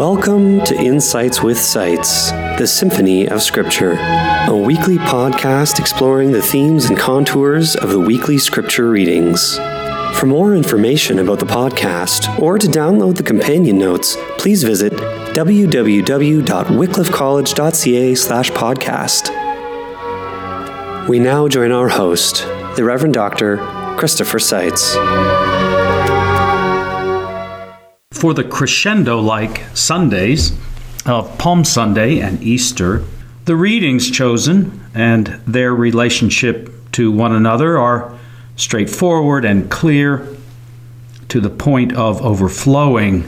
Welcome to Insights with Seitz, the Symphony of Scripture, a weekly podcast exploring the themes and contours of the weekly scripture readings. For more information about the podcast or to download the companion notes, please visit www.wycliffecollege.ca/podcast. We now join our host, the Reverend Dr. Christopher Seitz. For the crescendo like Sundays of Palm Sunday and Easter, the readings chosen and their relationship to one another are straightforward and clear to the point of overflowing.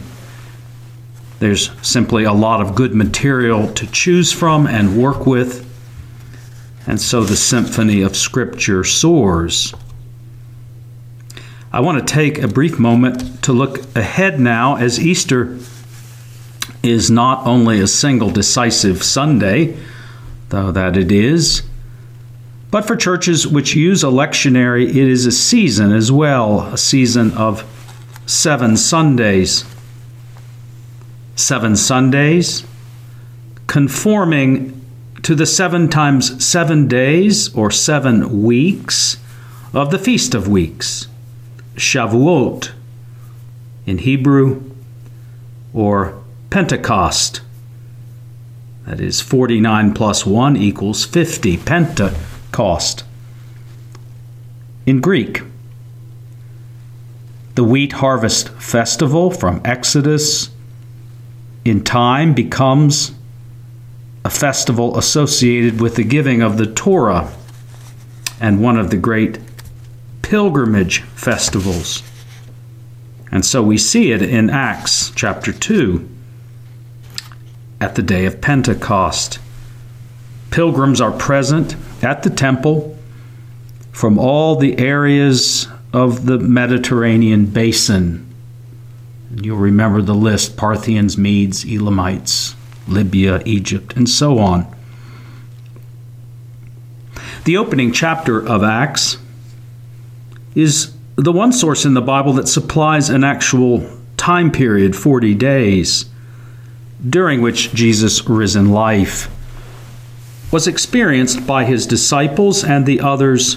There's simply a lot of good material to choose from and work with, and so the symphony of Scripture soars. I want to take a brief moment to look ahead now as Easter is not only a single decisive Sunday, though that it is, but for churches which use a lectionary, it is a season as well, a season of seven Sundays. Seven Sundays, conforming to the seven times seven days or seven weeks of the Feast of Weeks. Shavuot in Hebrew, or Pentecost. That is 49 plus 1 equals 50, Pentecost. In Greek, the wheat harvest festival from Exodus in time becomes a festival associated with the giving of the Torah and one of the great pilgrimage festivals. And so we see it in Acts chapter 2 at the day of Pentecost. Pilgrims are present at the temple from all the areas of the Mediterranean basin. You'll remember the list Parthians, Medes, Elamites, Libya, Egypt, and so on. The opening chapter of Acts is the one source in the Bible that supplies an actual time period, 40 days, during which Jesus' risen life was experienced by his disciples and the others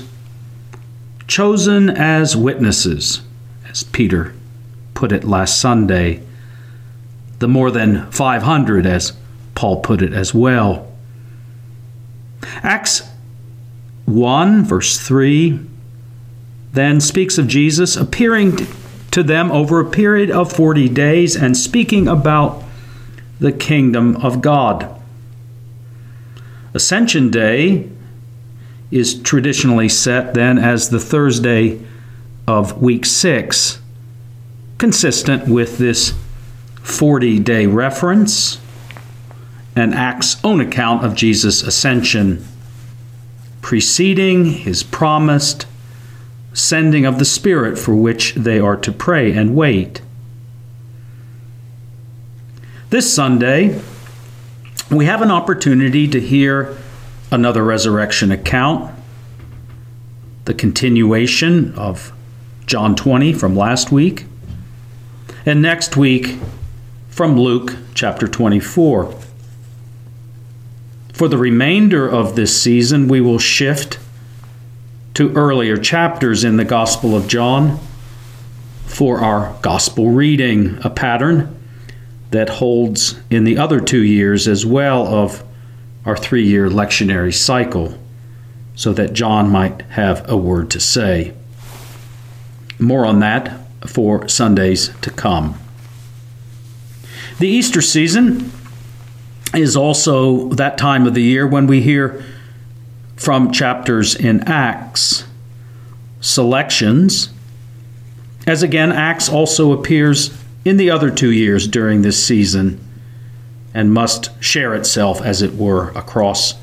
chosen as witnesses, as Peter put it last Sunday, the more than 500, as Paul put it as well. Acts 1, verse 3 then speaks of Jesus appearing to them over a period of 40 days and speaking about the kingdom of God. Ascension Day is traditionally set then as the Thursday of week six, consistent with this 40 day reference and Acts' own account of Jesus' ascension, preceding his promised sending of the Spirit for which they are to pray and wait. This Sunday, we have an opportunity to hear another resurrection account, the continuation of John 20 from last week, and next week from Luke chapter 24. For the remainder of this season, we will shift to earlier chapters in the Gospel of John for our Gospel reading, a pattern that holds in the other two years as well of our three year lectionary cycle, so that John might have a word to say. More on that for Sundays to come. The Easter season is also that time of the year when we hear from chapters in Acts, selections, as again, Acts also appears in the other two years during this season and must share itself, as it were, across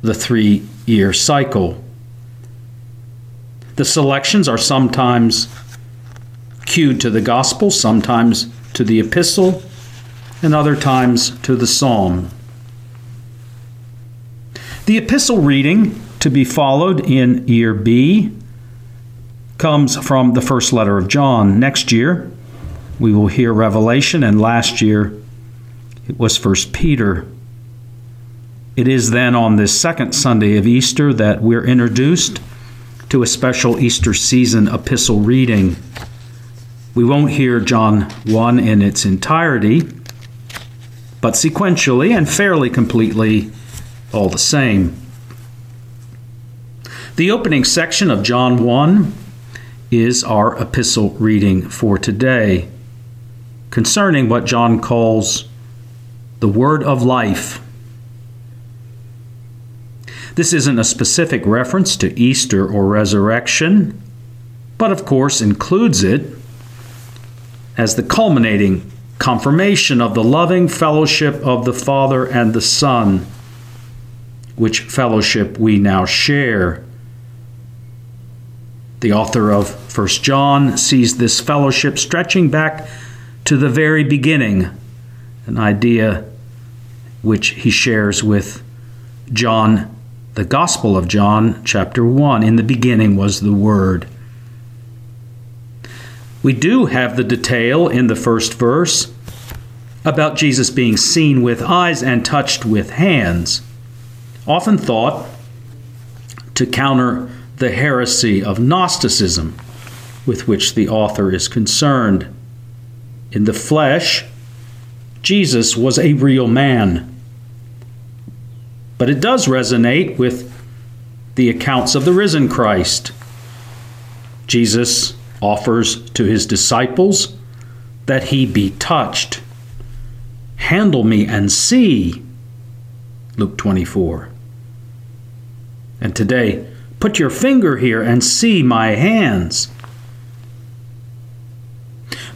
the three year cycle. The selections are sometimes cued to the gospel, sometimes to the epistle, and other times to the psalm. The epistle reading to be followed in year B comes from the first letter of John. Next year, we will hear Revelation, and last year, It was First Peter. It is then on this second Sunday of Easter that we're introduced to a special Easter season epistle reading. We won't hear John 1 in its entirety, but sequentially and fairly completely all the same. The opening section of John 1 is our epistle reading for today concerning what John calls the word of life. This isn't a specific reference to Easter or resurrection, but of course includes it as the culminating confirmation of the loving fellowship of the Father and the Son, which fellowship we now share. The author of 1 John sees this fellowship stretching back to the very beginning, an idea which he shares with John, the Gospel of John, chapter 1. In the beginning was the Word. We do have the detail in the first verse about Jesus being seen with eyes and touched with hands, often thought to counter the heresy of Gnosticism with which the author is concerned. In the flesh, Jesus was a real man. But it does resonate with the accounts of the risen Christ. Jesus offers to his disciples that he be touched. Handle me and see. Luke 24. And today, put your finger here and see my hands.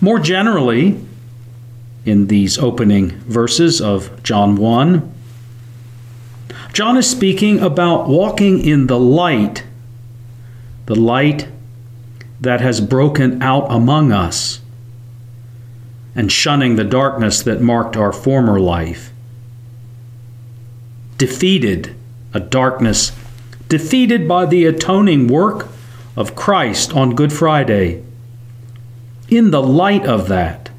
More generally, in these opening verses of John 1, John is speaking about walking in the light, the light that has broken out among us, and shunning the darkness that marked our former life. Defeated a darkness defeated by the atoning work of Christ on Good Friday. In the light of that,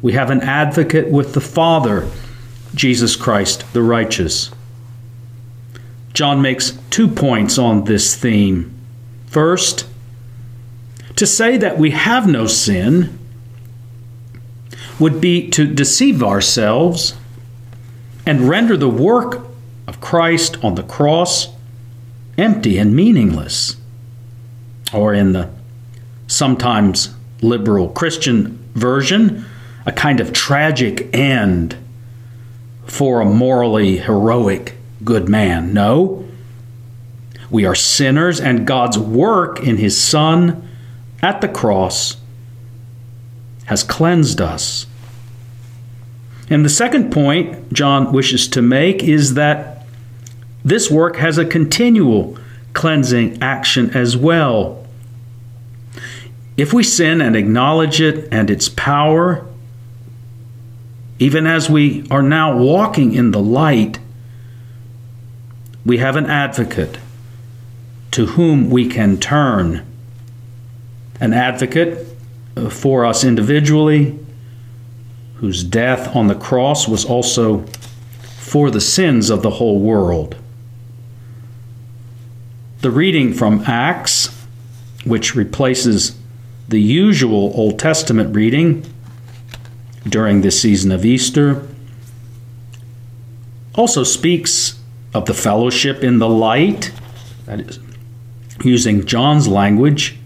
we have an advocate with the Father, Jesus Christ the righteous. John makes two points on this theme. First, to say that we have no sin would be to deceive ourselves and render the work of Christ on the cross empty and meaningless. Or in the sometimes liberal Christian version, a kind of tragic end for a morally heroic good man. No. We are sinners, and God's work in His Son at the cross has cleansed us. And the second point John wishes to make is that this work has a continual cleansing action as well. If we sin and acknowledge it and its power, even as we are now walking in the light, we have an advocate to whom we can turn. An advocate uh, for us individually, whose death on the cross was also for the sins of the whole world. The reading from Acts, which replaces the usual Old Testament reading, during this season of Easter. Also speaks of the fellowship in the light, that is, using John's language,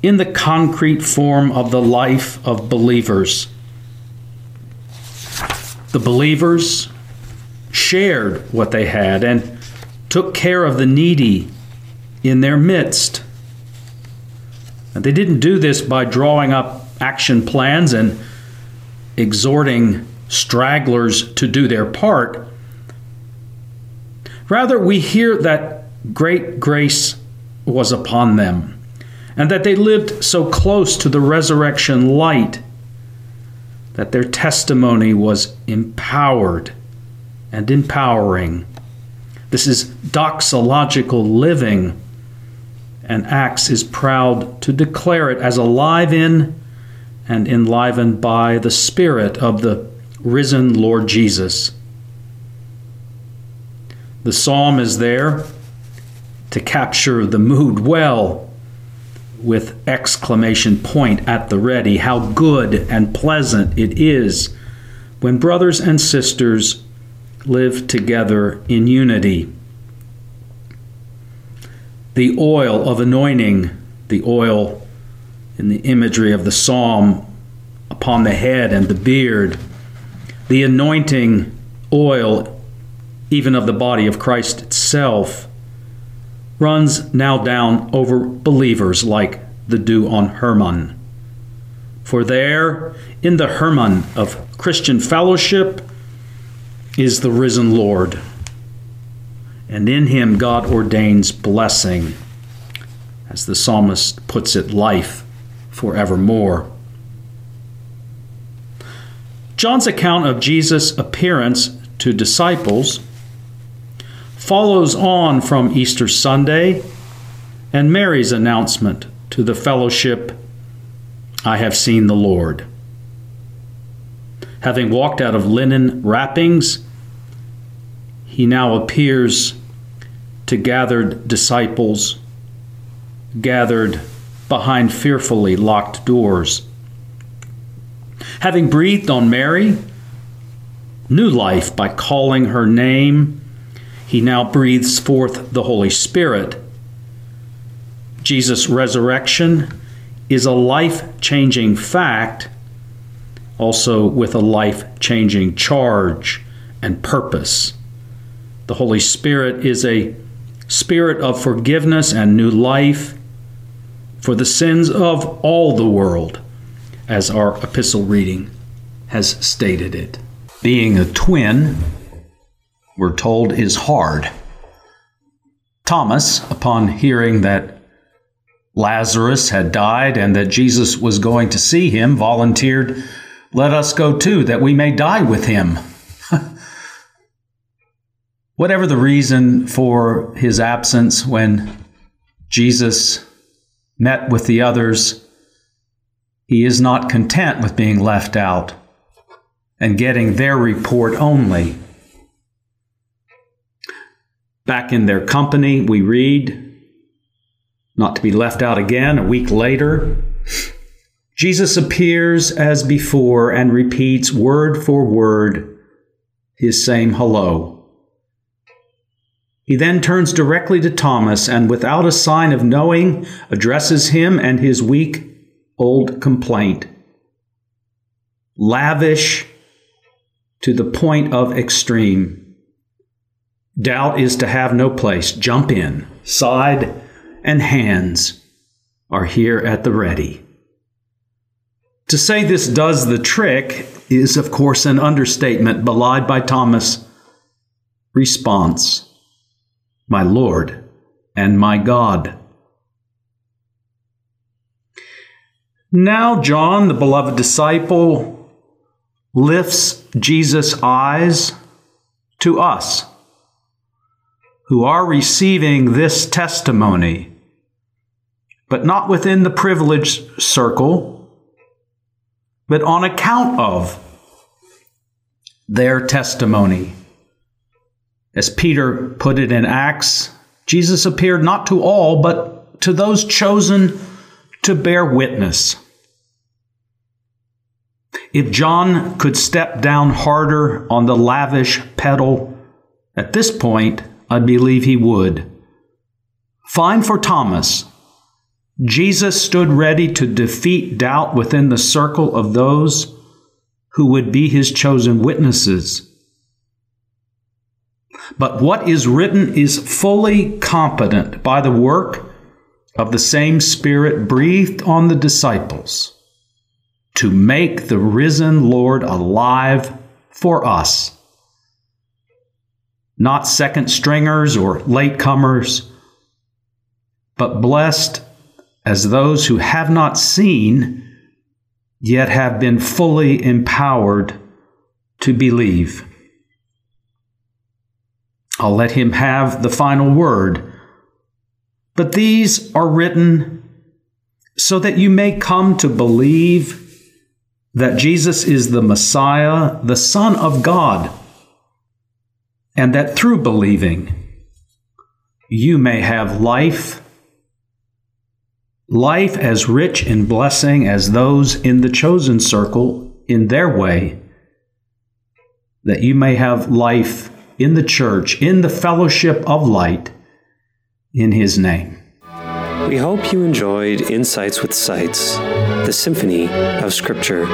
in the concrete form of the life of believers. The believers shared what they had and took care of the needy in their midst. And they didn't do this by drawing up action plans and exhorting stragglers to do their part. Rather, we hear that great grace was upon them, and that they lived so close to the resurrection light that their testimony was empowered and empowering. This is doxological living, and Acts is proud to declare it as alive in and enlivened by the spirit of the risen Lord Jesus. The psalm is there to capture the mood well with exclamation point at the ready. How good and pleasant it is when brothers and sisters live together in unity. The oil of anointing, the oil in the imagery of the psalm upon the head and the beard, the anointing oil, even of the body of Christ itself, runs now down over believers like the dew on Hermon. For there, in the Hermon of Christian fellowship, is the risen Lord. And in him God ordains blessing, as the psalmist puts it, life forevermore. John's account of Jesus' appearance to disciples follows on from Easter Sunday and Mary's announcement to the fellowship I have seen the Lord. Having walked out of linen wrappings, he now appears to gathered disciples, gathered behind fearfully locked doors. Having breathed on Mary, new life by calling her name, he now breathes forth the Holy Spirit. Jesus' resurrection is a life changing fact, also with a life changing charge and purpose. The Holy Spirit is a spirit of forgiveness and new life for the sins of all the world, as our epistle reading has stated it. Being a twin, we're told, is hard. Thomas, upon hearing that Lazarus had died and that Jesus was going to see him, volunteered, Let us go too, that we may die with him. Whatever the reason for his absence when Jesus met with the others, he is not content with being left out and getting their report only. Back in their company, we read, not to be left out again a week later, Jesus appears as before and repeats word for word his same hello. He then turns directly to Thomas and, without a sign of knowing, addresses him and his weak old complaint. Lavish to the point of extreme. Doubt is to have no place. Jump in. Side and hands are here at the ready. To say this does the trick is, of course, an understatement belied by Thomas' response my Lord and my God. Now, John, the beloved disciple, lifts Jesus' eyes to us who are receiving this testimony, but not within the privileged circle, but on account of their testimony. As Peter put it in Acts, Jesus appeared not to all, but to those chosen to bear witness. If John could step down harder on the lavish pedal, at this point, I believe he would. Fine for Thomas. Jesus stood ready to defeat doubt within the circle of those who would be his chosen witnesses. But what is written is fully competent by the work of the same Spirit breathed on the disciples to make the risen Lord alive for us. Not second stringers or latecomers, but blessed as those who have not seen, yet have been fully empowered to believe. I'll let him have the final word. But these are written so that you may come to believe that Jesus is the Messiah, the Son of God, and that through believing, you may have life, life as rich in blessing as those in the chosen circle in their way, that you may have life in the church, in the fellowship of light, in His name. We hope you enjoyed Insights with Seitz, the Symphony of Scripture.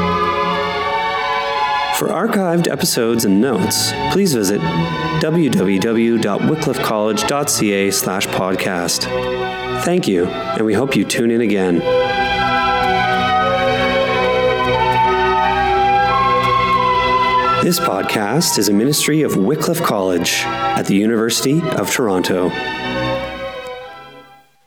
For archived episodes and notes, please visit www.wycliffecollege.ca slash podcast. Thank you, and we hope you tune in again. This podcast is a ministry of Wycliffe College at the University of Toronto.